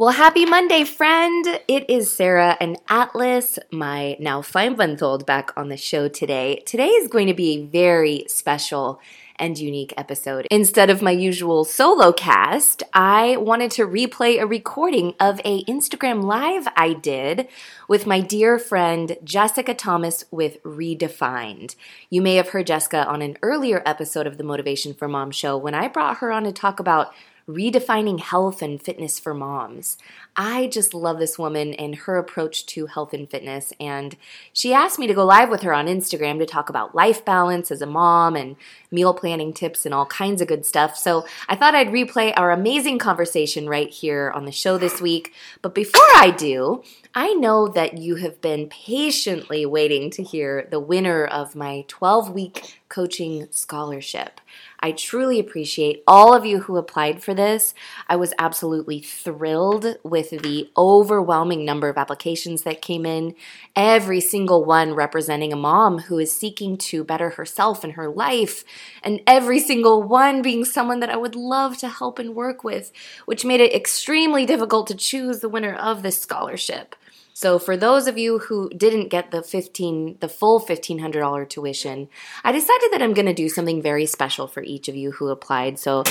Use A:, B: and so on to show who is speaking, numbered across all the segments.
A: Well, happy Monday, friend. It is Sarah and Atlas, my now five month old, back on the show today. Today is going to be a very special and unique episode. Instead of my usual solo cast, I wanted to replay a recording of a Instagram live I did with my dear friend Jessica Thomas with Redefined. You may have heard Jessica on an earlier episode of the Motivation for Mom show when I brought her on to talk about redefining health and fitness for moms. I just love this woman and her approach to health and fitness. And she asked me to go live with her on Instagram to talk about life balance as a mom and meal planning tips and all kinds of good stuff. So I thought I'd replay our amazing conversation right here on the show this week. But before I do, I know that you have been patiently waiting to hear the winner of my 12 week coaching scholarship. I truly appreciate all of you who applied for this. I was absolutely thrilled with the overwhelming number of applications that came in, every single one representing a mom who is seeking to better herself and her life, and every single one being someone that I would love to help and work with, which made it extremely difficult to choose the winner of this scholarship. So for those of you who didn't get the 15 the full $1500 tuition, I decided that I'm going to do something very special for each of you who applied. So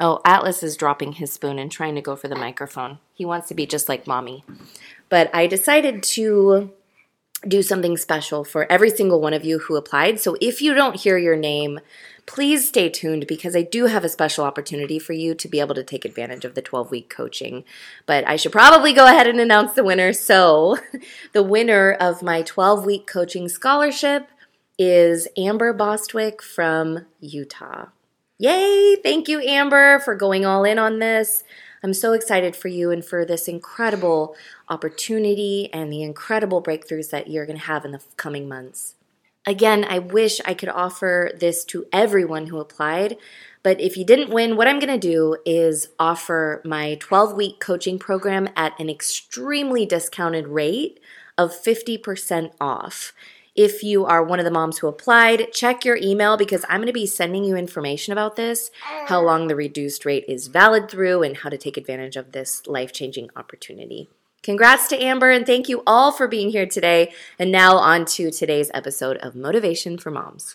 A: oh, Atlas is dropping his spoon and trying to go for the microphone. He wants to be just like mommy. But I decided to do something special for every single one of you who applied. So if you don't hear your name please stay tuned because I do have a special opportunity for you to be able to take advantage of the 12 week coaching. But I should probably go ahead and announce the winner. So, the winner of my 12 week coaching scholarship is Amber Bostwick from Utah. Yay! Thank you, Amber, for going all in on this. I'm so excited for you and for this incredible opportunity and the incredible breakthroughs that you're going to have in the coming months. Again, I wish I could offer this to everyone who applied, but if you didn't win, what I'm going to do is offer my 12 week coaching program at an extremely discounted rate of 50% off. If you are one of the moms who applied, check your email because I'm going to be sending you information about this, how long the reduced rate is valid through, and how to take advantage of this life changing opportunity. Congrats to Amber and thank you all for being here today. And now on to today's episode of Motivation for Moms.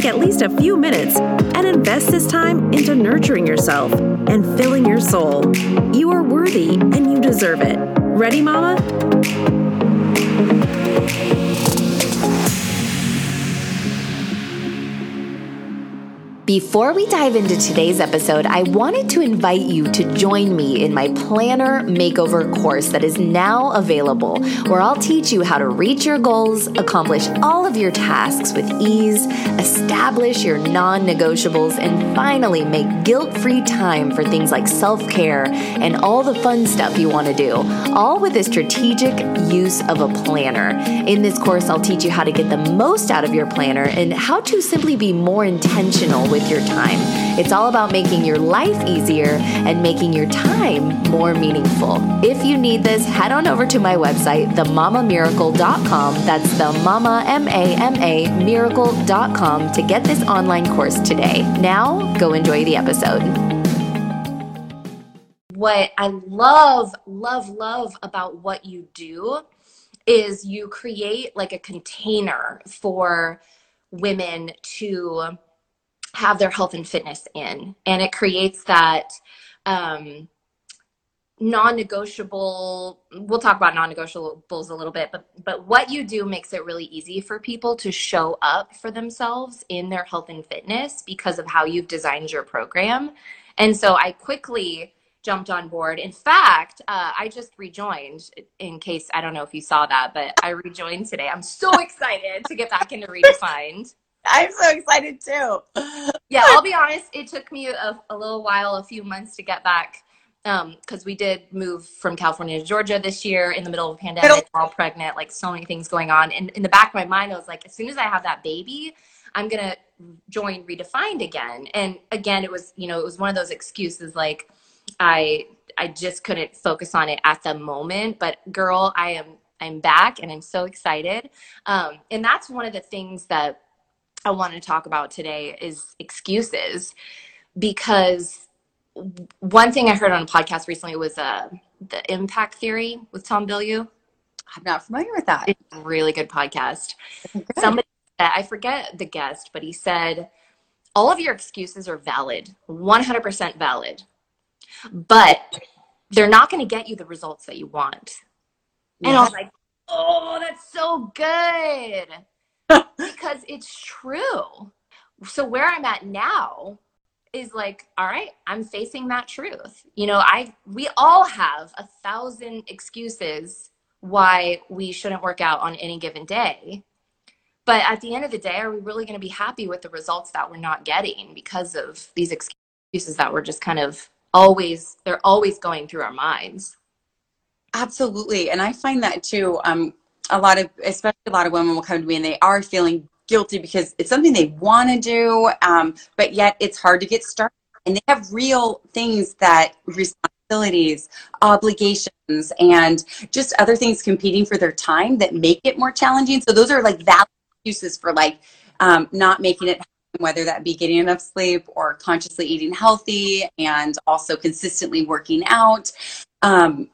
B: take at least a few minutes and invest this time into nurturing yourself and filling your soul. You are worthy and you deserve it. Ready, Mama?
A: Before we dive into today's episode, I wanted to invite you to join me in my planner makeover course that is now available, where I'll teach you how to reach your goals, accomplish all of your tasks with ease, establish your non negotiables, and finally make guilt free time for things like self care and all the fun stuff you want to do, all with a strategic use of a planner. In this course, I'll teach you how to get the most out of your planner and how to simply be more intentional with with your time. It's all about making your life easier and making your time more meaningful. If you need this, head on over to my website, themamamiracle.com. That's the mama, M A M A, miracle.com to get this online course today. Now, go enjoy the episode. What I love, love, love about what you do is you create like a container for women to have their health and fitness in. And it creates that um, non-negotiable we'll talk about non-negotiables a little bit but but what you do makes it really easy for people to show up for themselves in their health and fitness because of how you've designed your program. And so i quickly jumped on board. In fact uh, i just rejoined in case i don't know if you saw that but i rejoined today. I'm so excited to get back into redefined
C: I'm so excited too.
A: yeah, I'll be honest. It took me a, a, little while, a few months to get back because um, we did move from California to Georgia this year in the middle of a pandemic, all pregnant, like so many things going on. And in the back of my mind, I was like, as soon as I have that baby, I'm gonna join Redefined again. And again, it was, you know, it was one of those excuses like I I just couldn't focus on it at the moment. But girl, I am I'm back and I'm so excited. Um, and that's one of the things that I want to talk about today is excuses because one thing I heard on a podcast recently was uh, the impact theory with Tom Bilyeu.
C: I'm not familiar with that.
A: It's a really good podcast. Good. Somebody, I forget the guest, but he said, all of your excuses are valid, 100% valid, but they're not going to get you the results that you want. Yeah. And I was like, oh, that's so good. Because it's true. So where I'm at now is like, all right, I'm facing that truth. You know, I we all have a thousand excuses why we shouldn't work out on any given day. But at the end of the day, are we really going to be happy with the results that we're not getting because of these excuses that we're just kind of always they're always going through our minds?
C: Absolutely. And I find that too. Um, a lot of, especially a lot of women will come to me and they are feeling guilty because it's something they want to do, um, but yet it's hard to get started. And they have real things that responsibilities, obligations, and just other things competing for their time that make it more challenging. So those are like valid excuses for like um, not making it whether that be getting enough sleep or consciously eating healthy and also consistently working out. Um,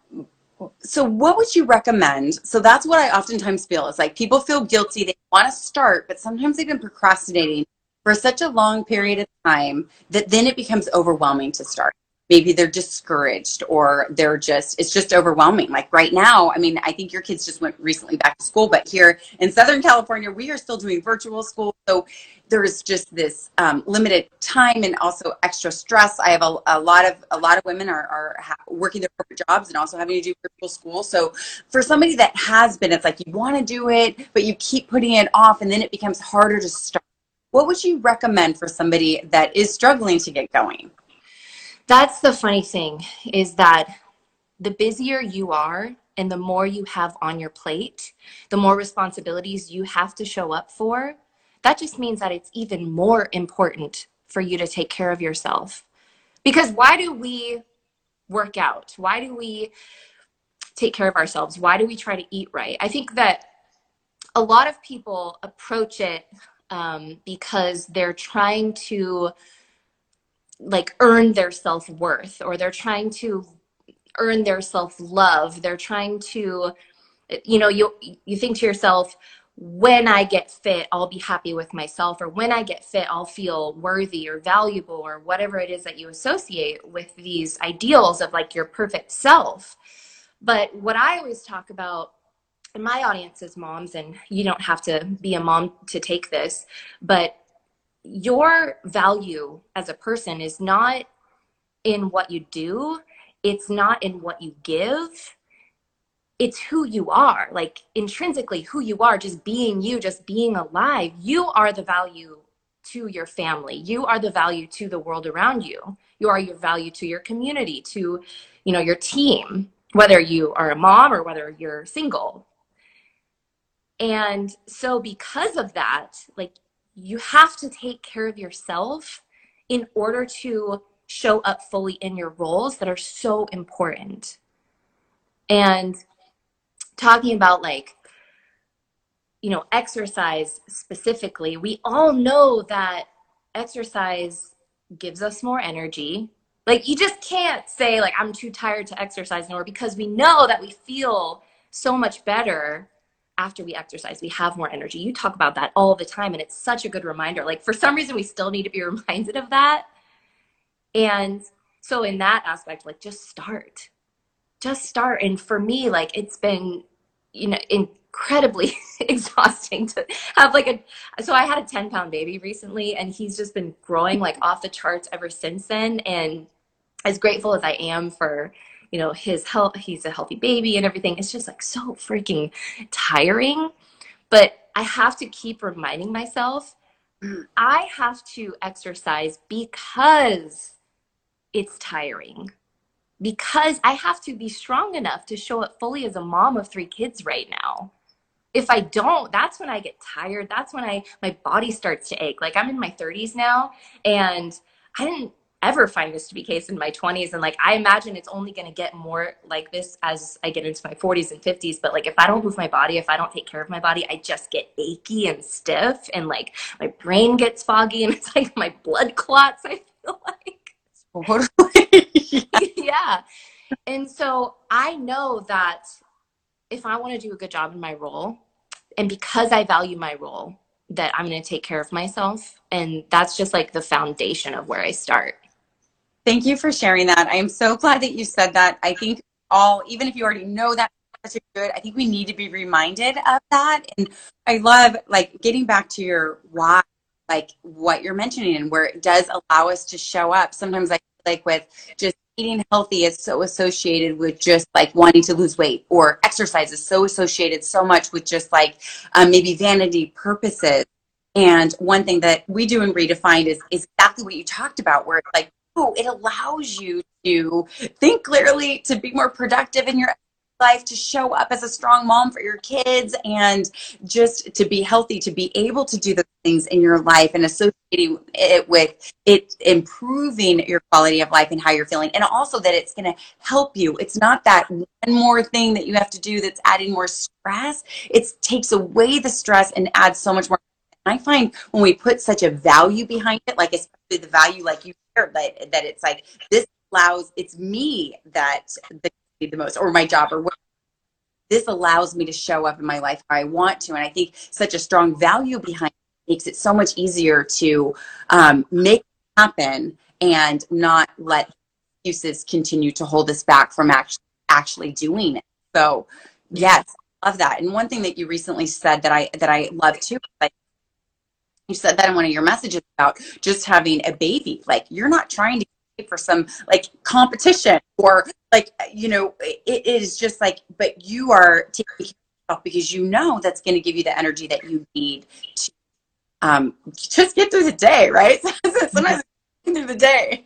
C: so what would you recommend? So that's what i oftentimes feel is like people feel guilty. They want to start but sometimes they've been procrastinating for such a long period of time that then it becomes overwhelming to start maybe they're discouraged or they're just it's just overwhelming. Like right now i mean i think your kids just went recently back to school but here in southern california we are still doing virtual school. So there's just this um, limited time and also extra stress. I have a, a lot of a lot of women are, are ha- working their corporate jobs and also having to do virtual school. So for somebody that has been it's like you want to do it but you keep putting it off and then it becomes harder to start what would you recommend for somebody that is struggling to get going
A: that's the funny thing is that the busier you are and the more you have on your plate, the more responsibilities you have to show up for, that just means that it's even more important for you to take care of yourself. Because why do we work out? Why do we take care of ourselves? Why do we try to eat right? I think that a lot of people approach it um, because they're trying to like earn their self-worth or they're trying to earn their self-love. They're trying to you know you you think to yourself when i get fit i'll be happy with myself or when i get fit i'll feel worthy or valuable or whatever it is that you associate with these ideals of like your perfect self. But what i always talk about and my audience is moms and you don't have to be a mom to take this but your value as a person is not in what you do, it's not in what you give. It's who you are, like intrinsically who you are, just being you, just being alive. You are the value to your family. You are the value to the world around you. You are your value to your community, to you know, your team, whether you are a mom or whether you're single. And so because of that, like you have to take care of yourself in order to show up fully in your roles that are so important. And talking about like, you know, exercise specifically, we all know that exercise gives us more energy. Like, you just can't say, like, I'm too tired to exercise anymore because we know that we feel so much better after we exercise, we have more energy. You talk about that all the time, and it's such a good reminder. Like, for some reason, we still need to be reminded of that. And so, in that aspect, like, just start. Just start. And for me, like, it's been, you know, incredibly exhausting to have like a. So, I had a 10 pound baby recently, and he's just been growing like off the charts ever since then. And as grateful as I am for, you know his health he's a healthy baby and everything it's just like so freaking tiring but i have to keep reminding myself i have to exercise because it's tiring because I have to be strong enough to show up fully as a mom of three kids right now. If I don't, that's when I get tired. That's when I my body starts to ache. Like I'm in my 30s now and I didn't ever find this to be case in my 20s and like I imagine it's only going to get more like this as I get into my 40s and 50s but like if I don't move my body if I don't take care of my body I just get achy and stiff and like my brain gets foggy and it's like my blood clots I feel like totally yeah. And so I know that if I want to do a good job in my role, and because I value my role, that I'm going to take care of myself. And that's just like the foundation of where I start.
C: Thank you for sharing that. I am so glad that you said that. I think all, even if you already know that good, I think we need to be reminded of that. And I love like getting back to your why, like what you're mentioning and where it does allow us to show up. Sometimes I like with just eating healthy is so associated with just like wanting to lose weight or exercise is so associated so much with just like um, maybe vanity purposes and one thing that we do in redefined is, is exactly what you talked about where it's like it allows you to think clearly to be more productive in your life to show up as a strong mom for your kids and just to be healthy to be able to do the things in your life and associating it with it improving your quality of life and how you're feeling and also that it's going to help you. It's not that one more thing that you have to do that's adding more stress. It takes away the stress and adds so much more. I find when we put such a value behind it like especially the value like you shared that, it's like this allows it's me that the the most or my job or what this allows me to show up in my life how I want to. And I think such a strong value behind it makes it so much easier to um, make it happen and not let excuses continue to hold us back from actually actually doing it. So yes, love that. And one thing that you recently said that I that I love too, like you said that in one of your messages about just having a baby. Like you're not trying to for some like competition or like you know it, it is just like but you are taking care of yourself because you know that's going to give you the energy that you need to um just get through the day right? Sometimes through the day.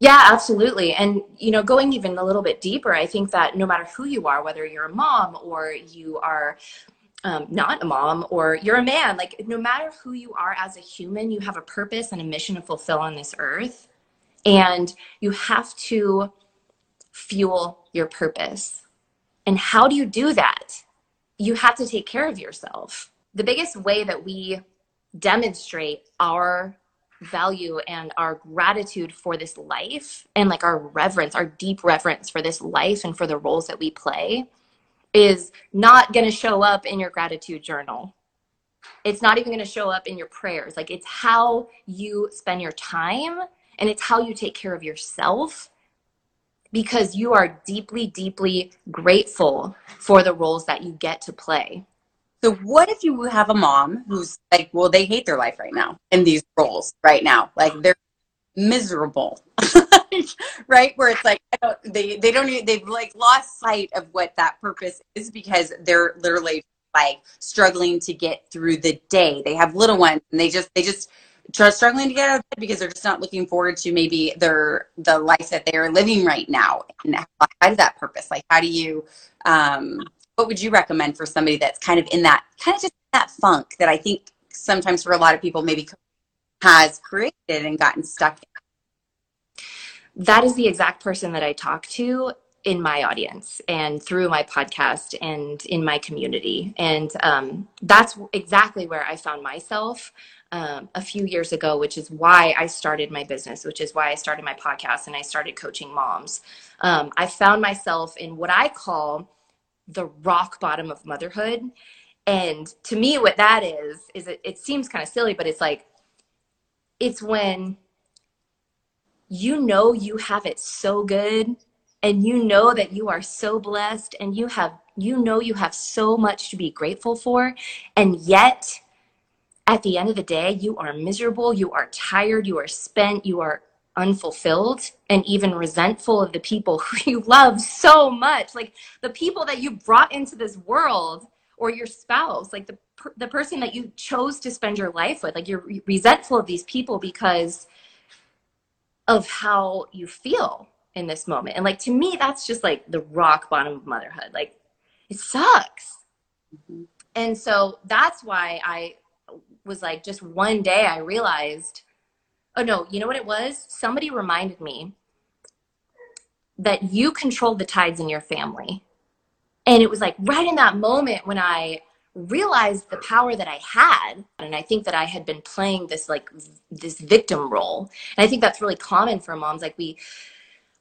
A: Yeah absolutely. And you know going even a little bit deeper i think that no matter who you are whether you're a mom or you are um, not a mom or you're a man like no matter who you are as a human you have a purpose and a mission to fulfill on this earth and you have to fuel your purpose. And how do you do that? You have to take care of yourself. The biggest way that we demonstrate our value and our gratitude for this life and like our reverence, our deep reverence for this life and for the roles that we play is not going to show up in your gratitude journal. It's not even going to show up in your prayers. Like it's how you spend your time and it's how you take care of yourself because you are deeply, deeply grateful for the roles that you get to play.
C: So, what if you have a mom who's like, well, they hate their life right now in these roles right now? Like, they're miserable, right? Where it's like, they, they don't even, they've like lost sight of what that purpose is because they're literally like struggling to get through the day. They have little ones and they just, they just, struggling to get out of bed because they're just not looking forward to maybe their the life that they're living right now and how does that purpose like how do you um, what would you recommend for somebody that's kind of in that kind of just that funk that i think sometimes for a lot of people maybe has created and gotten stuck?
A: That is the exact person that i talk to in my audience and through my podcast and in my community and um, that's exactly where i found myself um, a few years ago, which is why I started my business, which is why I started my podcast and I started coaching moms. Um, I found myself in what I call the rock bottom of motherhood. And to me, what that is, is it, it seems kind of silly, but it's like, it's when you know you have it so good and you know that you are so blessed and you have you know you have so much to be grateful for and yet at the end of the day, you are miserable, you are tired, you are spent, you are unfulfilled, and even resentful of the people who you love so much. Like the people that you brought into this world or your spouse, like the, the person that you chose to spend your life with. Like you're resentful of these people because of how you feel in this moment. And like to me, that's just like the rock bottom of motherhood. Like it sucks. Mm-hmm. And so that's why I was like, just one day I realized, oh no, you know what it was? Somebody reminded me that you control the tides in your family. And it was like right in that moment when I realized the power that I had. And I think that I had been playing this like this victim role. And I think that's really common for moms. Like we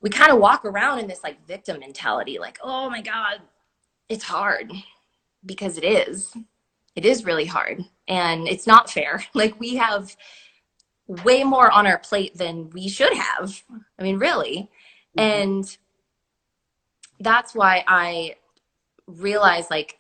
A: we kind of walk around in this like victim mentality, like, oh my God, it's hard. Because it is. It is really hard. And it's not fair. Like we have way more on our plate than we should have. I mean, really. Mm-hmm. And that's why I realized like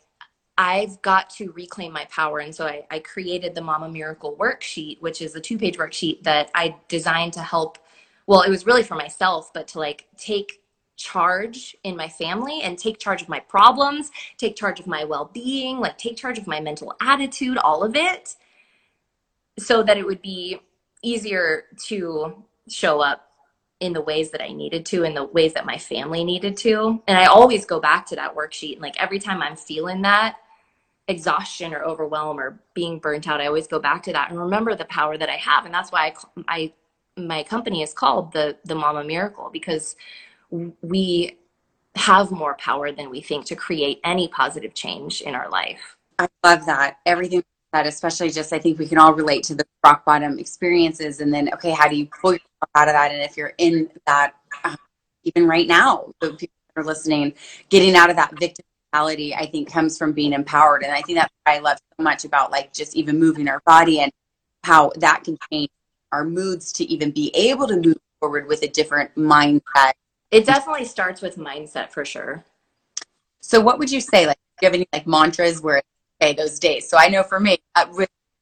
A: I've got to reclaim my power. And so I, I created the Mama Miracle worksheet, which is a two page worksheet that I designed to help. Well, it was really for myself, but to like take charge in my family and take charge of my problems, take charge of my well being, like take charge of my mental attitude, all of it, so that it would be easier to show up in the ways that I needed to, in the ways that my family needed to. And I always go back to that worksheet. And like every time I'm feeling that exhaustion or overwhelm or being burnt out, I always go back to that and remember the power that I have. And that's why I, I my company is called the the Mama Miracle because we have more power than we think to create any positive change in our life.
C: I love that. Everything that, especially just I think we can all relate to the rock bottom experiences, and then okay, how do you pull yourself out of that? And if you're in that, uh, even right now, the people that are listening, getting out of that victim mentality, I think comes from being empowered, and I think that's what I love so much about like just even moving our body and how that can change our moods to even be able to move forward with a different mindset.
A: It definitely starts with mindset for sure.
C: So, what would you say? Like, do you have any like mantras where okay, those days. So I know for me, uh,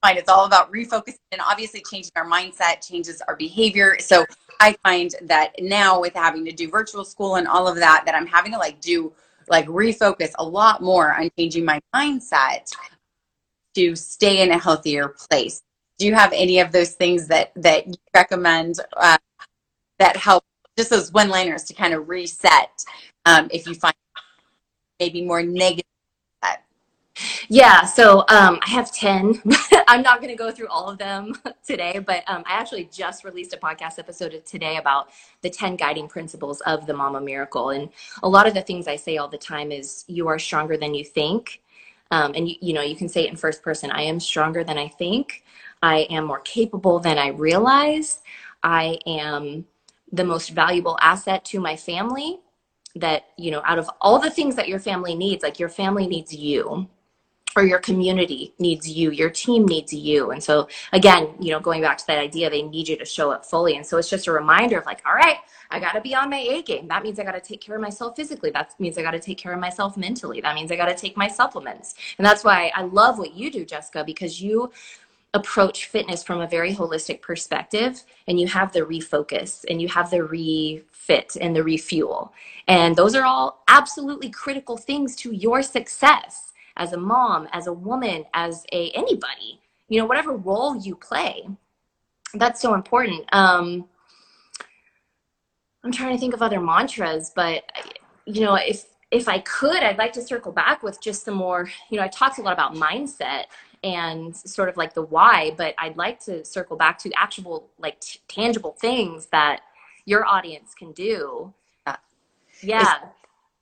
C: find it's all about refocusing and obviously changing our mindset changes our behavior. So I find that now with having to do virtual school and all of that, that I'm having to like do like refocus a lot more on changing my mindset to stay in a healthier place. Do you have any of those things that that you recommend uh, that help? Just those one liners to kind of reset um, if you find maybe more negative
A: yeah, so um, I have 10. I'm not going to go through all of them today, but um, I actually just released a podcast episode today about the 10 guiding principles of the Mama Miracle. And a lot of the things I say all the time is you are stronger than you think. Um, and you, you know, you can say it in first person I am stronger than I think. I am more capable than I realize. I am the most valuable asset to my family that you know out of all the things that your family needs like your family needs you or your community needs you your team needs you. And so again you know going back to that idea they need you to show up fully. And so it's just a reminder of like all right i got to be on my a game. That means i got to take care of myself physically. That means i got to take care of myself mentally. That means i got to take my supplements. And that's why i love what you do jessica because you approach fitness from a very holistic perspective and you have the refocus and you have the refit and the refuel. And those are all absolutely critical things to your success as a mom, as a woman, as a anybody, you know, whatever role you play. That's so important. Um, I'm trying to think of other mantras, but you know, if if I could, I'd like to circle back with just some more. You know, I talked a lot about mindset and sort of like the why, but I'd like to circle back to actual, like, t- tangible things that your audience can do. Yeah.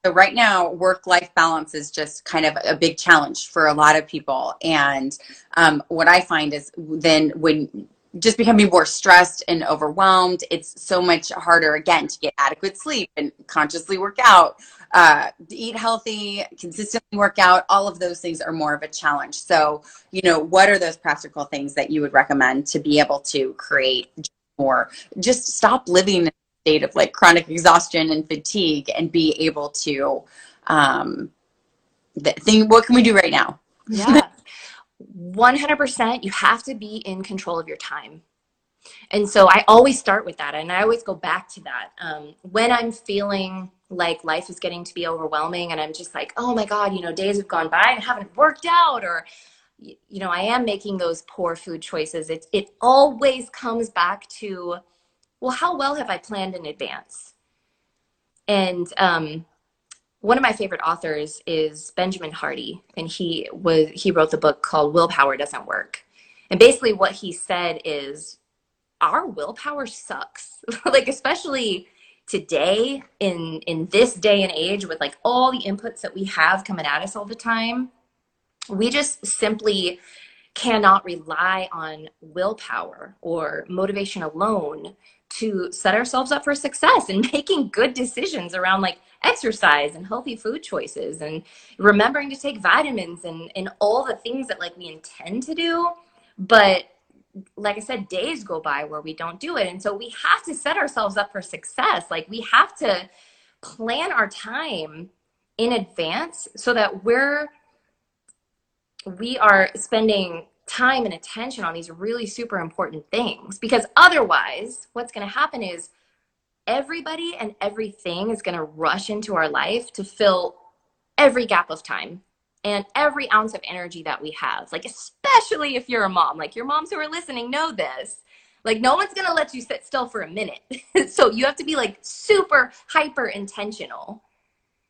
C: So right now, work-life balance is just kind of a big challenge for a lot of people. And um, what I find is then when just becoming more stressed and overwhelmed, it's so much harder again to get adequate sleep and consciously work out, uh, eat healthy, consistently work out. All of those things are more of a challenge. So, you know, what are those practical things that you would recommend to be able to create more? Just stop living state of like chronic exhaustion and fatigue and be able to um think what can we do right now?
A: Yeah. 100% you have to be in control of your time. And so i always start with that and i always go back to that. Um, when i'm feeling like life is getting to be overwhelming and i'm just like oh my god you know days have gone by and haven't worked out or you know i am making those poor food choices it, it always comes back to well, how well have I planned in advance? And um, one of my favorite authors is Benjamin Hardy, and he was he wrote the book called Willpower Doesn't Work. And basically, what he said is our willpower sucks. like especially today in in this day and age with like all the inputs that we have coming at us all the time, we just simply cannot rely on willpower or motivation alone to set ourselves up for success and making good decisions around like exercise and healthy food choices and remembering to take vitamins and, and all the things that like we intend to do but like I said, days go by where we don't do it. And so we have to set ourselves up for success. Like we have to plan our time in advance so that we're we are spending time and attention on these really super important things. Because otherwise what's going to happen is everybody and everything is going to rush into our life to fill every gap of time and every ounce of energy that we have. Like especially if you're a mom. Like your moms who are listening know this. Like no one's going to let you sit still for a minute. So you have to be like super hyper intentional.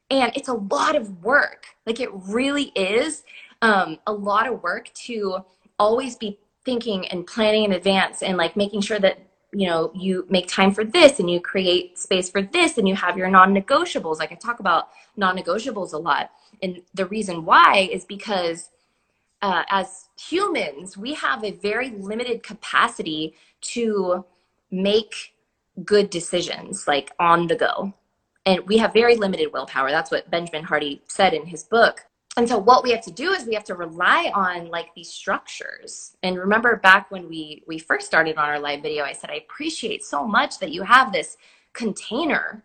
A: And it's a lot of work. Like it really is um, a lot of work to always be thinking and planning in advance and like making sure that you know you make time for this and you create space for this and you have your non-negotiables. Like i talk about non-negotiables a lot. And the reason why is because uh, as humans we have a very limited capacity to make good decisions like on the go. And we have very limited willpower. That's what benjamin hardy said in his book and so what we have to do is we have to rely on like these structures. And remember back when we we first started on our live video i said i appreciate so much that you have this container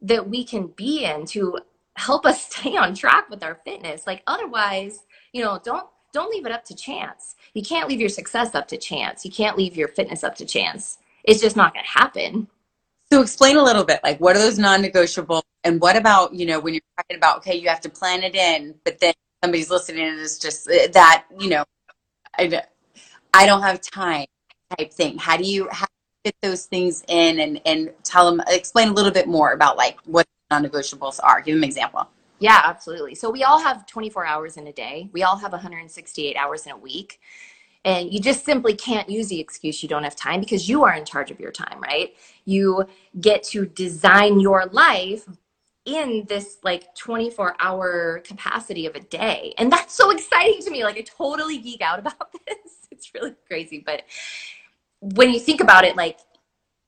A: that we can be in to help us stay on track with our fitness. Like otherwise you know don't don't leave it up to chance. You can't leave your success up to chance. You can't leave your fitness up to chance. It's just not going to happen
C: so explain a little bit, like what are those non-negotiable, and what about you know when you're talking about okay, you have to plan it in, but then somebody's listening and it's just uh, that you know, I, I don't have time type thing. How do you how do you fit those things in and and tell them explain a little bit more about like what non-negotiables are? Give them an example.
A: Yeah, absolutely. So we all have 24 hours in a day. We all have 168 hours in a week. And you just simply can't use the excuse you don't have time because you are in charge of your time, right? You get to design your life in this like 24 hour capacity of a day. And that's so exciting to me. Like I totally geek out about this. It's really crazy. But when you think about it, like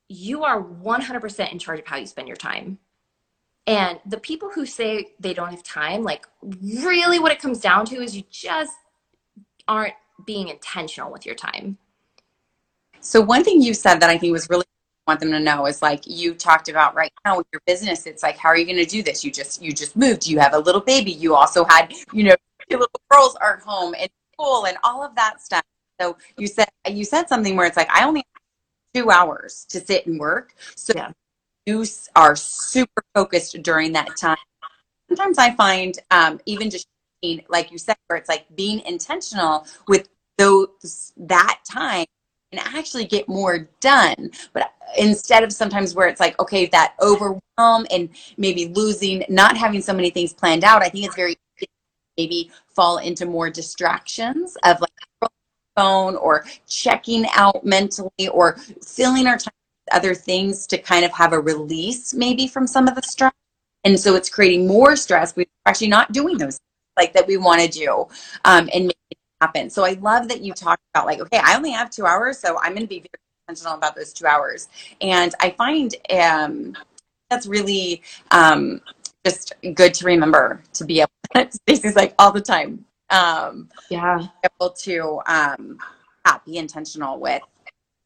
A: you are 100% in charge of how you spend your time. And the people who say they don't have time, like really what it comes down to is you just aren't being intentional with your time.
C: So one thing you said that I think was really want them to know is like you talked about right now with your business it's like how are you going to do this you just you just moved you have a little baby you also had you know your little girls are home and school and all of that stuff so you said you said something where it's like i only have two hours to sit and work so yeah. you are super focused during that time sometimes i find um, even just like you said where it's like being intentional with those that time and actually get more done. But instead of sometimes where it's like, okay, that overwhelm and maybe losing, not having so many things planned out, I think it's very maybe fall into more distractions of like phone or checking out mentally or filling our time with other things to kind of have a release maybe from some of the stress. And so it's creating more stress. We're actually not doing those like that we want to do um, and happen. So I love that you talked about like, okay, I only have two hours, so I'm going to be very intentional about those two hours. And I find um, that's really um, just good to remember to be able. To, Stacy's like all the time. Um,
A: yeah,
C: able to um, be intentional with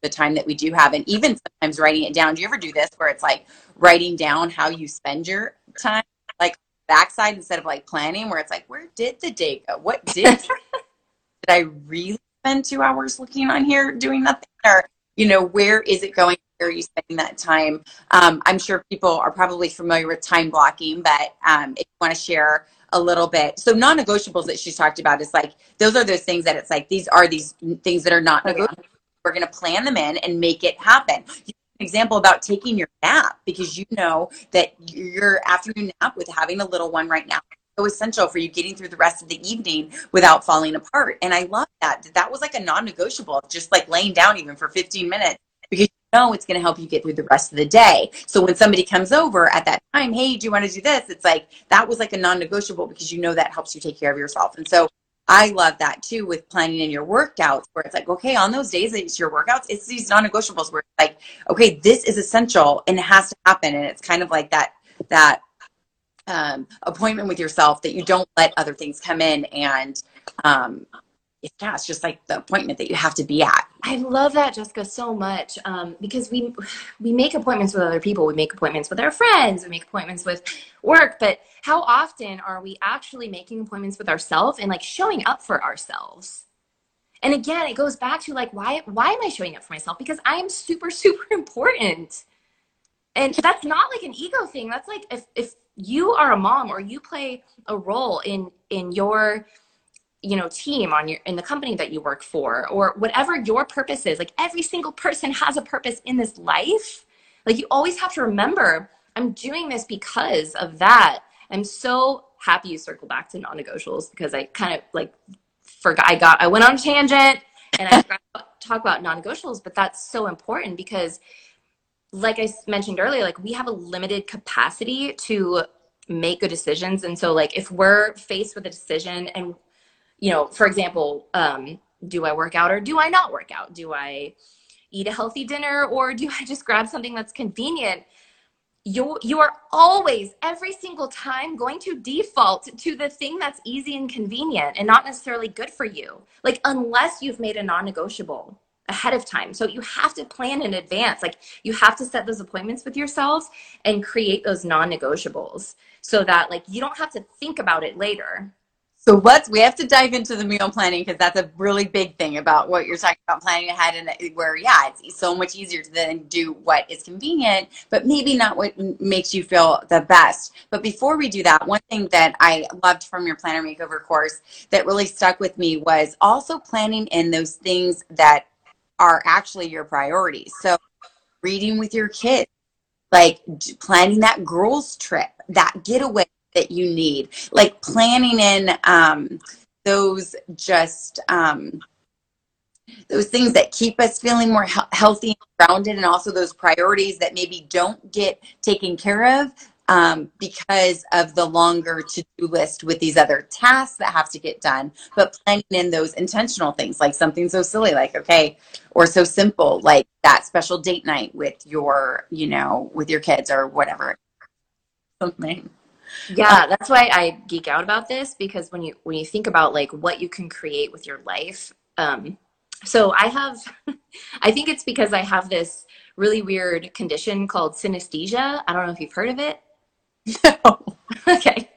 C: the time that we do have, and even sometimes writing it down. Do you ever do this where it's like writing down how you spend your time? Like backside instead of like planning where it's like where did the day go what did did i really spend two hours looking on here doing nothing? Or you know where is it going? Where are you spending that time? Um, i'm sure people are probably familiar with time blocking but um, if you want to share a little bit. So non-negotiables that she's talked about is like those are those things that it's like these are these things that are not negotiable. We're going to plan them in and make it happen. Example about taking your nap because you know that your afternoon nap with having a little one right now essential for you getting through the rest of the evening without falling apart. And I love that. That was like a non-negotiable, just like laying down even for 15 minutes because you know it's going to help you get through the rest of the day. So when somebody comes over at that time, hey, do you want to do this? It's like that was like a non-negotiable because you know that helps you take care of yourself. And so I love that too with planning in your workouts where it's like, okay, on those days it's your workouts, it's these non-negotiables where it's like, okay, this is essential and it has to happen. And it's kind of like that, that um, appointment with yourself that you don't let other things come in and um, yeah, it's just like the appointment that you have to be at.
A: I love that, Jessica, so much um, because we we make appointments with other people. We make appointments with our friends. We make appointments with work. But how often are we actually making appointments with ourselves and like showing up for ourselves? And again, it goes back to like why why am I showing up for myself? Because I am super super important. And that's not like an ego thing. That's like if if you are a mom or you play a role in in your you know team on your in the company that you work for or whatever your purpose is. Like every single person has a purpose in this life. Like you always have to remember i'm doing this because of that. I'm so happy you circle back to non-negotiables because i kind of like forgot i got i went on a tangent and i forgot to talk about non-negotiables but that's so important because like I mentioned earlier, like we have a limited capacity to make good decisions. And so like if we're faced with a decision and you know, for example, um, do I work out or do I not work out? Do I eat a healthy dinner or do I just grab something that's convenient? You you are always every single time going to default to the thing that's easy and convenient and not necessarily good for you. Like unless you've made a non-negotiable ahead of time. So you have to plan in advance. Like you have to set those appointments with yourselves and create those non-negotiables so that like you don't have to think about it later.
C: So let's we have to dive into the meal planning because that's a really big thing about what you're talking about planning ahead and where yeah it's so much easier to then do what is convenient but maybe not what makes you feel the best. But before we do that, one thing that I loved from your planner makeover course that really stuck with me was also planning in those things that are actually your priorities. So, reading with your kids, like planning that girls' trip, that getaway that you need, like planning in um, those just um, those things that keep us feeling more he- healthy and grounded, and also those priorities that maybe don't get taken care of um, because of the longer to-do list with these other tasks that have to get done but planning in those intentional things like something so silly like okay or so simple like that special date night with your you know with your kids or whatever. Something.
A: Yeah that's why i geek out about this because when you when you think about like what you can create with your life um so i have i think it's because i have this really weird condition called synesthesia. I don't know if you've heard of it no. okay.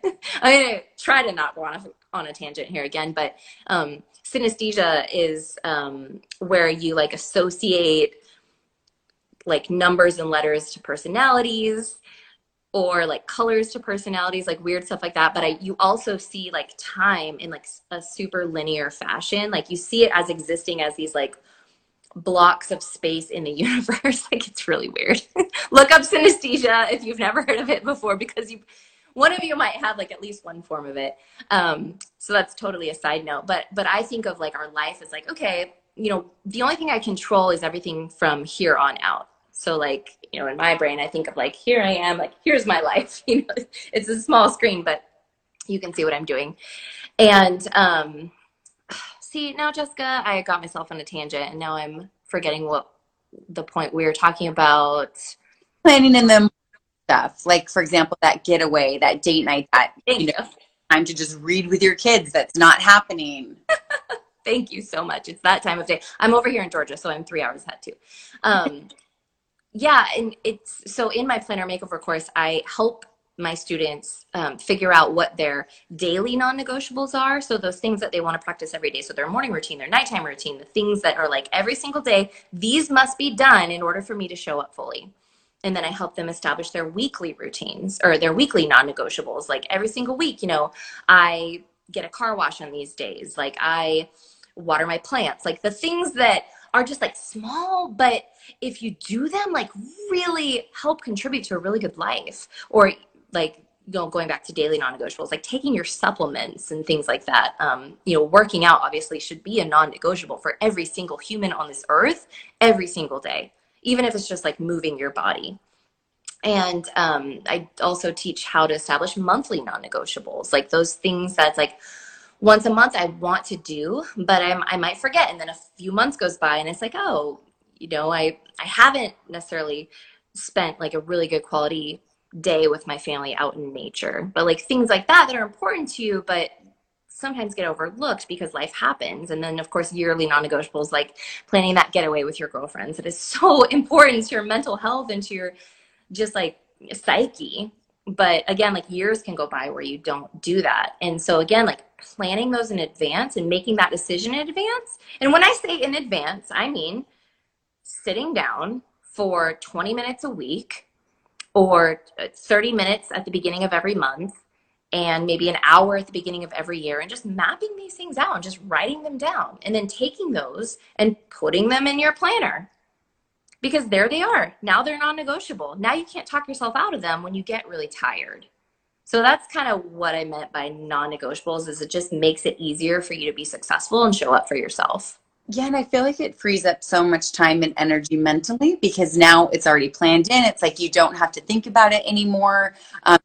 A: I'm going to try to not go on a, on a tangent here again, but um, synesthesia is um, where you like associate like numbers and letters to personalities or like colors to personalities like weird stuff like that but I, you also see like time in like a super linear fashion like you see it as existing as these like blocks of space in the universe. like it's really weird. Look up synesthesia if you've never heard of it before because you one of you might have like at least one form of it. Um, so that's totally a side note. But but I think of like our life as like, okay, you know, the only thing I control is everything from here on out. So like, you know, in my brain I think of like here I am, like here's my life. You know, it's a small screen, but you can see what I'm doing. And um see now jessica i got myself on a tangent and now i'm forgetting what the point we were talking about
C: planning in them stuff like for example that getaway that date night that you know time to just read with your kids that's not happening
A: Thank you so much. It's that time of day. I'm over here in Georgia, so I'm three hours ahead too. Um, yeah, and it's so in my planner makeover course, I help my students um, figure out what their daily non-negotiables are. So those things that they want to practice every day. So their morning routine their nighttime routine the things that are like every single day these must be done in order for me to show up fully. And then i help them establish their weekly routines or their weekly non-negotiables. Like every single week you know i get a car wash on these days. Like i water my plants. Like the things that are just like small, but if you do them, like really help contribute to a really good life. Or like, you know, going back to daily non-negotiables, like taking your supplements and things like that. Um, you know, working out obviously should be a non-negotiable for every single human on this earth every single day, even if it's just like moving your body. And um, I also teach how to establish monthly non-negotiables, like those things that's like once a month I want to do, but I'm, I might forget. And then a few months goes by and it's like, oh, you know, I, I haven't necessarily spent like a really good quality day with my family out in nature, but like things like that that are important to you, but sometimes get overlooked because life happens. And then, of course, yearly non negotiables like planning that getaway with your girlfriends. It is so important to your mental health and to your just like psyche. But again, like years can go by where you don't do that. And so, again, like planning those in advance and making that decision in advance. And when I say in advance, I mean sitting down for 20 minutes a week or uh, 30 minutes at the beginning of every month and maybe an hour at the beginning of every year and just mapping these things out and just writing them down and then taking those and putting them in your planner because there they are. Now they're non negotiable. Now you can't talk yourself out of them when you get really tired. So that's kind of what I meant by non-negotiables is it just makes it easier for you to be successful and show up for yourself.
C: Yeah, and I feel like it frees up so much time and energy mentally because now it's already planned in. It's like you don't have to think about it anymore. Um,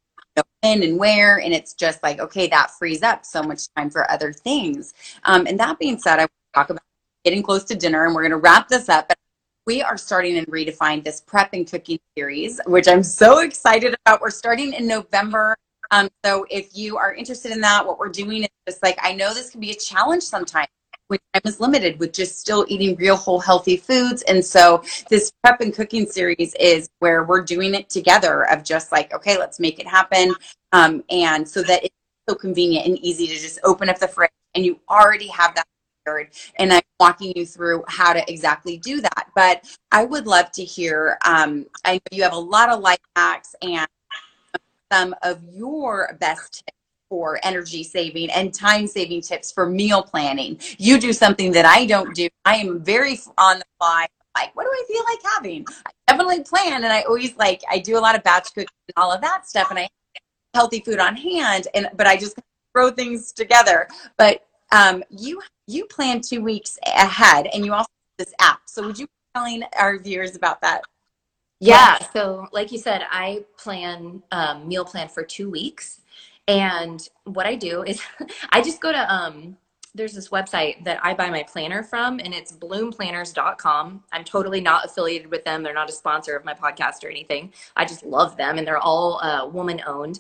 C: when and where, and it's just like, okay, that frees up so much time for other things. Um, and that being said, I want to talk about getting close to dinner, and we're going to wrap this up. We are starting and redefine this prep and cooking series, which I'm so excited about. We're starting in November. Um, so if you are interested in that, what we're doing is just like, I know this can be a challenge sometimes when time is limited with just still eating real whole healthy foods. And so this prep and cooking series is where we're doing it together of just like, okay, let's make it happen. Um, and so that it's so convenient and easy to just open up the fridge and you already have that prepared. and I'm walking you through how to exactly do that. But I would love to hear. Um, I know you have a lot of life hacks and some of your best tips for energy saving and time saving tips for meal planning. You do something that I don't do. I am very on the fly. Like, what do I feel like having? I definitely plan, and I always like I do a lot of batch cooking and all of that stuff, and I healthy food on hand. And but I just throw things together. But um, you you plan two weeks ahead, and you also this app. So would you be telling our viewers about that?
A: Yeah. So, like you said, I plan um, meal plan for two weeks, and what I do is I just go to um. There's this website that I buy my planner from, and it's bloomplanners.com. I'm totally not affiliated with them. They're not a sponsor of my podcast or anything. I just love them, and they're all uh, woman owned.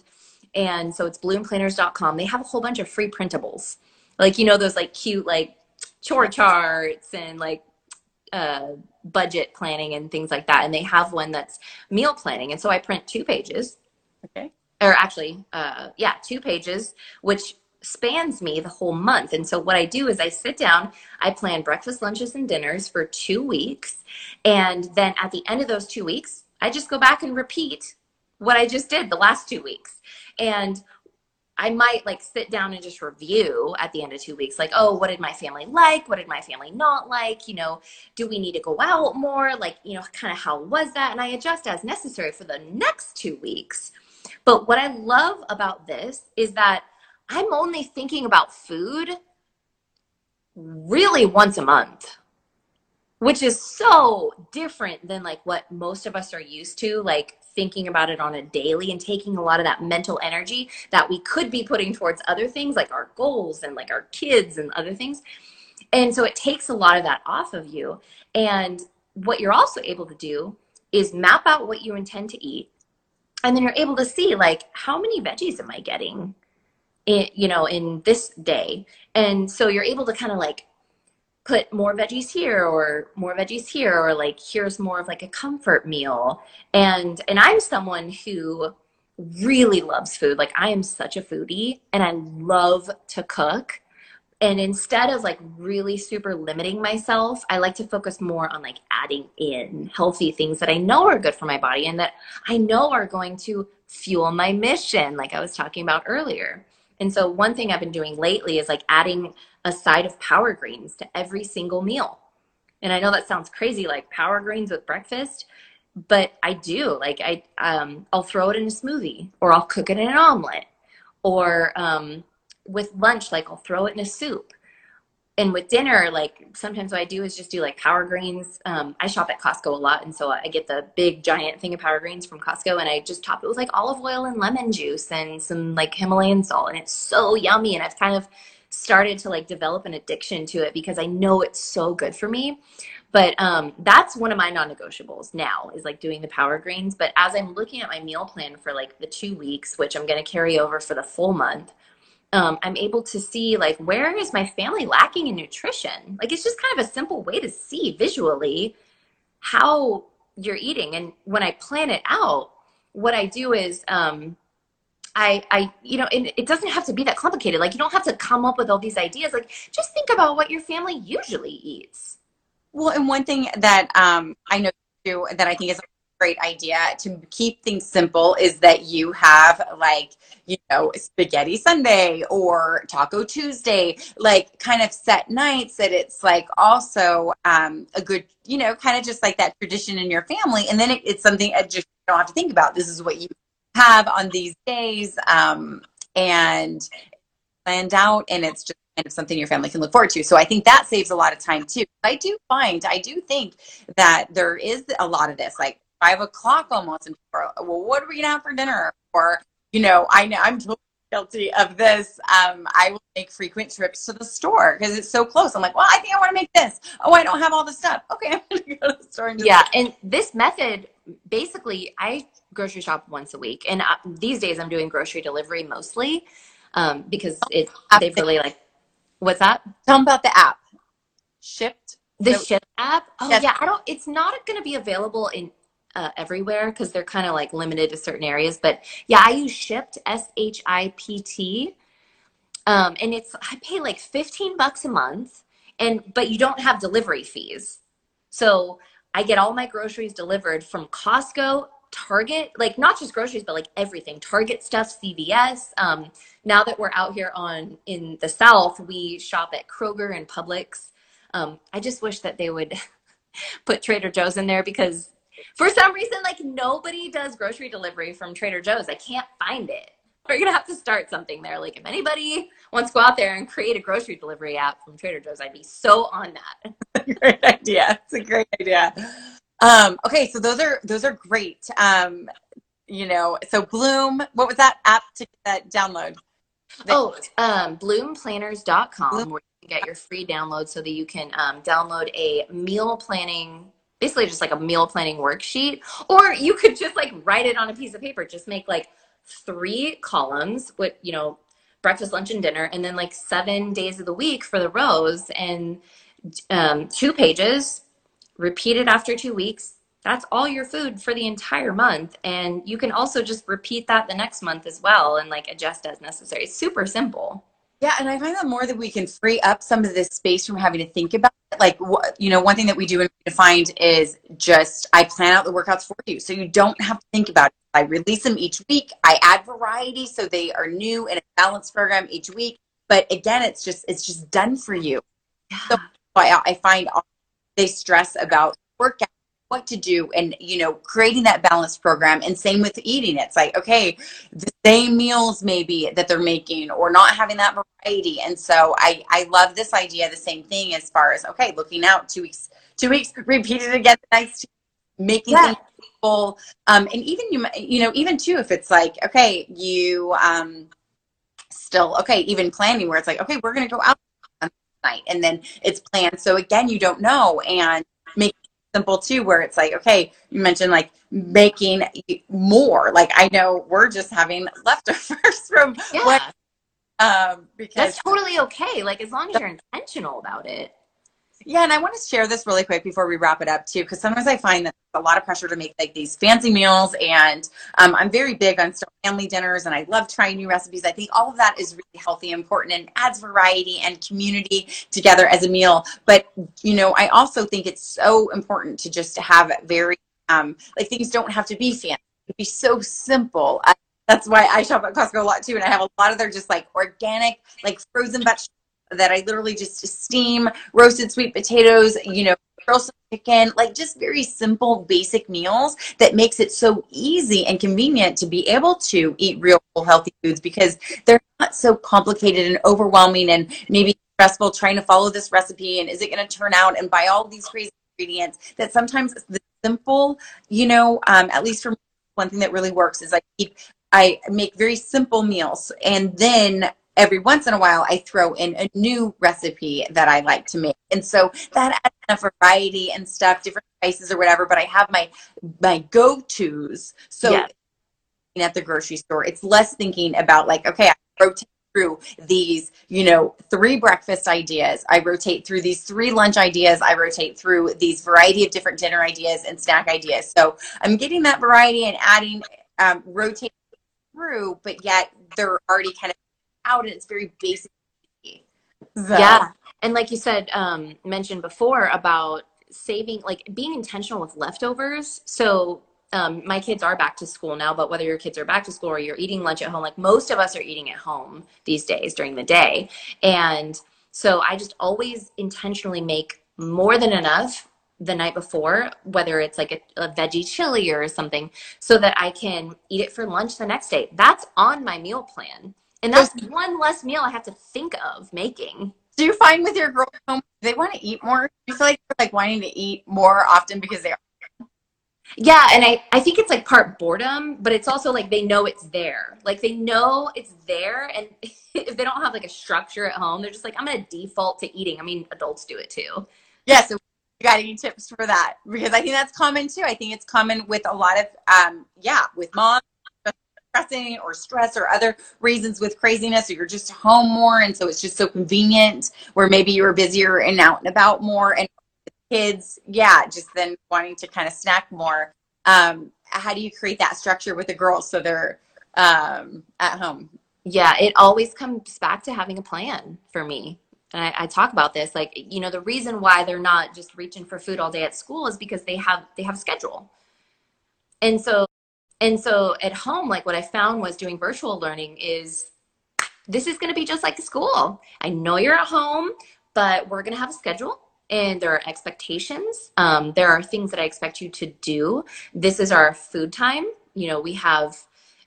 A: And so it's bloomplanners.com. They have a whole bunch of free printables, like you know those like cute like chore charts and like uh, budget planning and things like that. And they have one that's meal planning. And so I print two pages.
C: Okay.
A: Or actually, uh, yeah, two pages, which spans me the whole month. And so what I do is I sit down, I plan breakfast, lunches, and dinners for two weeks. And then at the end of those two weeks, I just go back and repeat what I just did the last two weeks. And I might like sit down and just review at the end of two weeks, like, oh, what did my family like? What did my family not like? You know, do we need to go out more? Like, you know, kind of how was that? And I adjust as necessary for the next two weeks. But what I love about this is that I'm only thinking about food really once a month which is so different than like what most of us are used to like thinking about it on a daily and taking a lot of that mental energy that we could be putting towards other things like our goals and like our kids and other things. And so it takes a lot of that off of you. And what you're also able to do is map out what you intend to eat. And then you're able to see like how many veggies am I getting in, you know, in this day. And so you're able to kind of like put more veggies here or more veggies here or like here's more of like a comfort meal. And and i'm someone who really loves food. Like i am such a foodie and i love to cook and instead of like really super limiting myself i like to focus more on like adding in healthy things that i know are good for my body and that i know are going to fuel my mission like i was talking about earlier and so one thing I've been doing lately is like adding a side of power greens to every single meal. And I know that sounds crazy, like power greens with breakfast, but I do. Like I, um, I'll throw it in a smoothie, or I'll cook it in an omelet, or um, with lunch, like I'll throw it in a soup. And with dinner, like sometimes what I do is just do like power greens. Um, I shop at Costco a lot, and so I get the big giant thing of power greens from Costco, and I just top it with like olive oil and lemon juice and some like Himalayan salt, and it's so yummy. And I've kind of started to like develop an addiction to it because I know it's so good for me. But um, that's one of my non-negotiables now is like doing the power greens. But as I'm looking at my meal plan for like the two weeks, which I'm going to carry over for the full month, um, I'm able to see like where is my family lacking in nutrition. Like it's just kind of a simple way to see visually how you're eating. And when I plan it out, what I do is um, I, I, you know, it, it doesn't have to be that complicated. Like you don't have to come up with all these ideas. Like just think about what your family usually eats.
C: Well, and one thing that um, I know that I think is great idea to keep things simple is that you have like you know spaghetti Sunday or Taco Tuesday, like kind of set nights that it's like also um, a good you know kind of just like that tradition in your family, and then it, it's something that just don't have to think about. This is what you have on these days, um, and planned out, and it's just kind of something your family can look forward to. So I think that saves a lot of time too. I do find, I do think that there is a lot of this, like five o'clock almost, and well, what are we gonna have for dinner? Or you know, I know I'm totally guilty of this. Um, I will make frequent trips to the store because it's so close. I'm like, well, I think I want to make this. Oh, I don't have all the stuff. Okay, I'm gonna go to the store and
A: yeah. And this method, basically, I grocery shop once a week, and uh, these days I'm doing grocery delivery mostly um, because it they've really like What's that?
C: Tell them about the app. Shipt.
A: The so, Shipt app. Oh yes. yeah, I don't. It's not going to be available in uh, everywhere because they're kind of like limited to certain areas. But yeah, I use Shipt. S H I P T. Um, and it's I pay like fifteen bucks a month, and but you don't have delivery fees. So I get all my groceries delivered from Costco Target, like not just groceries, but like everything. Target stuff, CVS. Um, now that we're out here on in the South, we shop at Kroger and Publix. Um, I just wish that they would put Trader Joe's in there because for some reason, like nobody does grocery delivery from Trader Joe's. I can't find it. We're gonna have to start something there. Like if anybody wants to go out there and create a grocery delivery app from Trader Joe's, I'd be so on that.
C: great idea. It's a great idea. Um, okay, so those are those are great. Um, you know, so Bloom, what was that app to that download?
A: Oh, um, bloomplanners.com Bloom. where you can get your free download so that you can um, download a meal planning, basically just like a meal planning worksheet. Or you could just like write it on a piece of paper. Just make like three columns with, you know, breakfast, lunch, and dinner, and then like seven days of the week for the rows and um, two pages repeat it after two weeks. That's all your food for the entire month. And you can also just repeat that the next month as well and like adjust as necessary. It's super simple.
C: Yeah, and I find that more that we can free up some of this space from having to think about it. Like, you know, one thing that we do in find is just I plan out the workouts for you, so you don't have to think about it. I release them each week. I add variety, so they are new in a balanced program each week. But again, it's just it's just done for you. Yeah. So I, I find they stress about workout what to do and you know creating that balanced program. And same with eating. It's like okay the same meals maybe that they're making or not having that variety. And so i i love this idea the same thing as far as okay looking out two weeks two weeks repeat it again the next making yeah. things people um and even you you know even too if it's like okay you um still okay even planning where it's like okay we're gonna go out night and then it's planned. So again you don't know. And simple too where it's like okay you mentioned like making more. Like i know we're just having leftovers from
A: yeah. what um because that's totally okay. Like as long as you're intentional about it
C: yeah, and I want to share this really quick before we wrap it up too, because sometimes I find that a lot of pressure to make like these fancy meals, and um, I'm very big on family dinners, and I love trying new recipes. I think all of that is really healthy, important, and adds variety and community together as a meal. But you know, I also think it's so important to just have very um, like things don't have to be fancy; it can be so simple. That's why I shop at Costco a lot too, and I have a lot of their just like organic, like frozen vegetables that I literally just steam roasted sweet potatoes, you know, grill some chicken, like just very simple, basic meals that makes it so easy and convenient to be able to eat real healthy foods because they're not so complicated and overwhelming and maybe stressful trying to follow this recipe and is it going to turn out and buy all these crazy ingredients that sometimes the simple, you know, um, at least for me, one thing that really works is I keep I make very simple meals and then every once in a while I throw in a new recipe that I like to make. And so that adds a variety and stuff, different spices or whatever, but I have my my go-tos. So yeah. at the grocery store, it's less thinking about like, okay, I rotate through these, you know, three breakfast ideas. I rotate through these three lunch ideas. I rotate through these variety of different dinner ideas and snack ideas. So I'm getting that variety and adding, um, rotating through, but yet they're already kind of out and it's very basic.
A: So. Yeah. And like you said, um, mentioned before about saving, like being intentional with leftovers. So um, my kids are back to school now, but whether your kids are back to school or you're eating lunch at home, like most of us are eating at home these days during the day. And so I just always intentionally make more than enough the night before, whether it's like a, a, veggie chili or something, so that I can eat it for lunch the next day. That's on my meal plan. And that's one less meal I have to think of making.
C: Do you find with your girls home they want to eat more? Do you feel like they're like wanting to eat more often because they are
A: yeah, and I, I think it's like part boredom, but it's also like they know it's there. Like they know it's there. And if they don't have like a structure at home, they're just like, I'm going to default to eating. I mean, adults do it too.
C: Yeah. So you got any tips for that? Because I think that's common too. I think it's common with a lot of, um, yeah, with moms stressing or stress or other reasons with craziness or you're just home more and so it's just so convenient where maybe you were busier and out and about more and kids, yeah, just then wanting to kind of snack more. Um, how do you create that structure with the girls so they're um, at home?
A: Yeah, it always comes back to having a plan for me. And I, I, talk about this, like you know, the reason why they're not just reaching for food all day at school is because they have they have schedule. And so, and so at home, like what I found was doing virtual learning is this is going to be just like school. I know you're at home, but we're going to have a schedule and there are expectations. Um, there are things that I expect you to do. This is our food time. You know, we have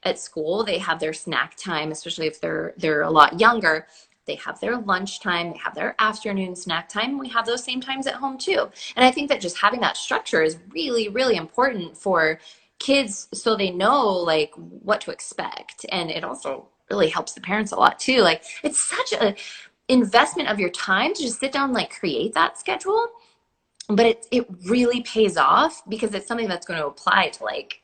A: at school they have their snack time, especially if they're they're a lot younger. They have their lunch time, they have their afternoon snack time. We have those same times at home too. And I think that just having that structure is really, really important for kids so they know like what to expect. And it also really helps the parents a lot too. Like it's such a investment of your time to just sit down like create that schedule but it, it really pays off because it's something that's going to apply to like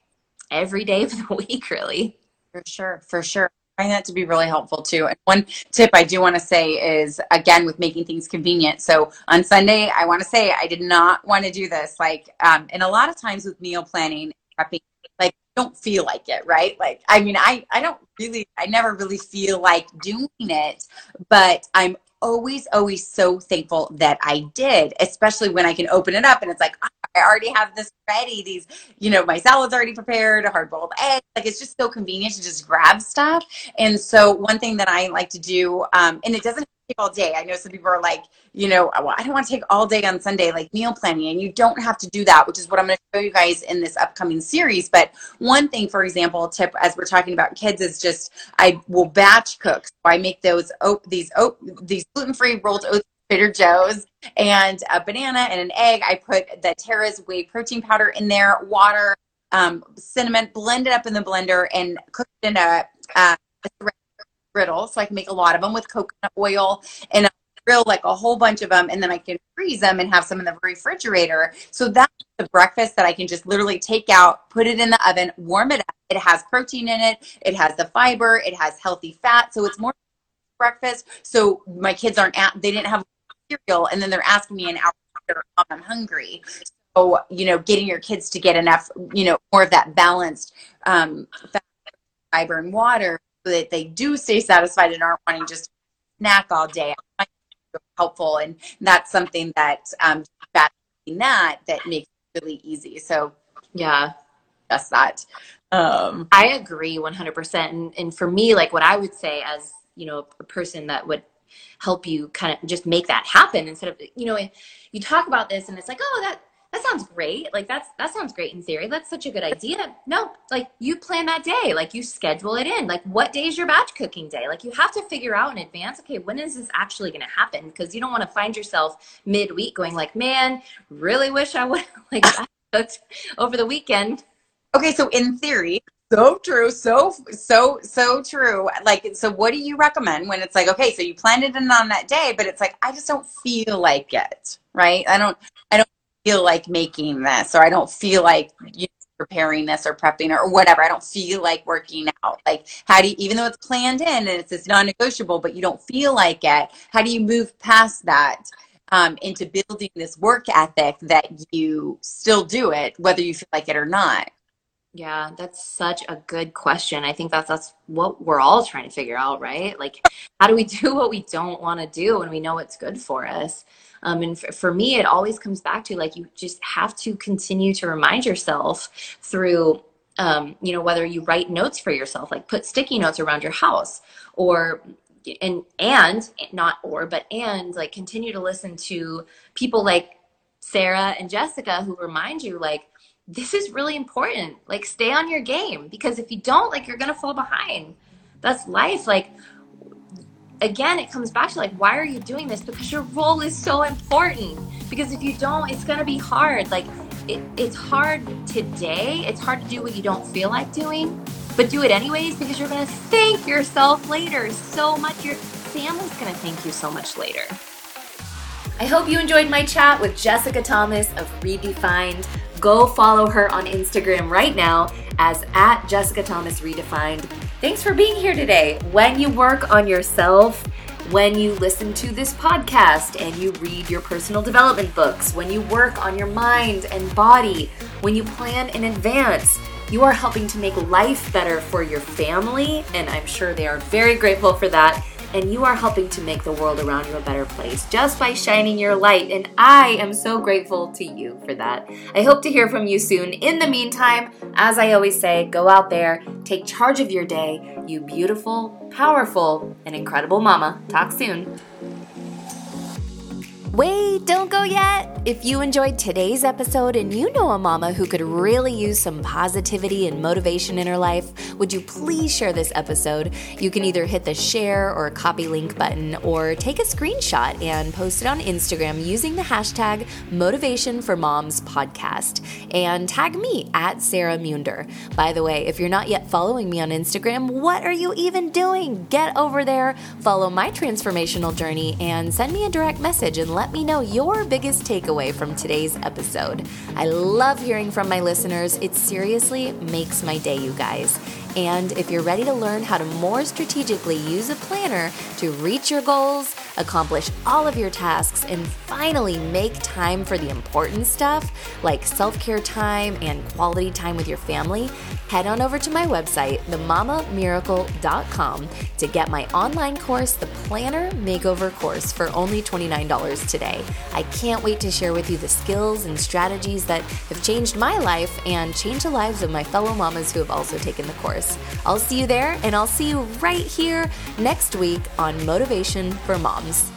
A: every day of the week really
C: for sure for sure I find that to be really helpful too. And one tip I do want to say is again with making things convenient. So on Sunday, I want to say I did not want to do this. Like, um, and a lot of times with meal planning, prepping, like don't feel like it, right? Like, I mean, I I don't really, I never really feel like doing it, but I'm always, always so thankful that I did, especially when I can open it up and it's like, I already have this ready. These, you know, my salad's already prepared, a hard boiled egg. Like it's just so convenient to just grab stuff. And so one thing that I like to do, um, and it doesn't take all day. I know some people are like, you know, well, I don't want to take all day on Sunday, like meal planning, and you don't have to do that, which is what I'm going to show you guys in this upcoming series. But one thing, for example, tip as we're talking about kids is just I will batch cook. So I make those oat, these oat, these gluten free rolled oats. Trader Joe's and a banana and an egg. I put the Tera's Whey protein powder in there, water, um, cinnamon, blend it up in the blender, and cook it in a, uh, a brittle, so I can make a lot of them with coconut oil and grill like a whole bunch of them, and then I can freeze them and have some in the refrigerator. So that's the breakfast that I can just literally take out, put it in the oven, warm it up. It has protein in it, it has the fiber, it has healthy fat, so it's more breakfast. So my kids aren't at, they didn't have cereal, and then they're asking me an hour later, I'm hungry. So, you know, getting your kids to get enough, you know, more of that balanced um, fiber and water so that they do stay satisfied and aren't wanting just snack all day. helpful, and that's something that um, that that makes it really easy. So
A: yeah,
C: just that.
A: Um, I agree 100%. And, and for me, like what I would say as, you know, a person that would help you kind of just make that happen instead of you know you talk about this and it's like oh that that sounds great. Like that's that sounds great in theory. That's such a good idea. No like you plan that day. Like you schedule it in. Like what day is your batch cooking day? Like you have to figure out in advance okay when is this actually going to happen? Because you don't want to find yourself midweek going like man really wish i would like cooked over the weekend.
C: Okay so in theory so true so so so true. Like so what do you recommend when it's like okay so you planned it in on that day but it's like i just don't feel like it right? I don't i don't feel like making this or i don't feel like you preparing this or prepping or, whatever. I don't feel like working out. Like how do you even though it's planned in and it's, it's non-negotiable but you don't feel like it how do you move past that um, into building this work ethic that you still do it whether you feel like it or not
A: yeah, that's such a good question. I think that's that's what we're all trying to figure out, right? Like, how do we do what we don't want to do when we know it's good for us? Um, and for, for me, it always comes back to like you just have to continue to remind yourself through, um, you know, whether you write notes for yourself, like put sticky notes around your house, or and and not or but and like continue to listen to people like Sarah and Jessica who remind you like this is really important. Like, stay on your game because if you don't, like, you're going to fall behind. That's life. Like, again, it comes back to like, why are you doing this? Because your role is so important. Because if you don't, it's going to be hard. Like, it, it's hard today. It's hard to do what you don't feel like doing, but do it anyways because you're going to thank yourself later so much. Your family's going to thank you so much later. I hope you enjoyed my chat with Jessica Thomas of Redefined. Go follow her on Instagram right now as at Jessica Thomas Redefined. Thanks for being here today. When you work on yourself, when you listen to this podcast and you read your personal development books, when you work on your mind and body, when you plan in advance, you are helping to make life better for your family, and I'm sure they are very grateful for that and you are helping to make the world around you a better place just by shining your light. And I am so grateful to you for that. I hope to hear from you soon. In the meantime, as I always say, go out there, take charge of your day, you beautiful, powerful, and incredible mama. Talk soon. Wait, don't go yet. If you enjoyed today's episode and you know a mama who could really use some positivity and motivation in her life, would you please share this episode? You can either hit the share or copy link button or take a screenshot and post it on Instagram using the hashtag Motivation for Moms Podcast and tag me at Sarah Muender. By the way, if you're not yet following me on Instagram, what are you even doing? Get over there, follow my transformational journey, and send me a direct message and let let me know your biggest takeaway from today's episode. I love hearing from my listeners. It seriously makes my day, you guys. And if you're ready to learn how to more strategically use a planner to reach your goals, accomplish all of your tasks, and finally make time for the important stuff like self care time and quality time with your family, head on over to my website, themamamiracle.com, to get my online course, the Planner Makeover Course, for only $29 today. I can't wait to share with you the skills and strategies that have changed my life and changed the lives of my fellow mamas who have also taken the course. I'll see you there, and I'll see you right here next week on Motivation for Moms.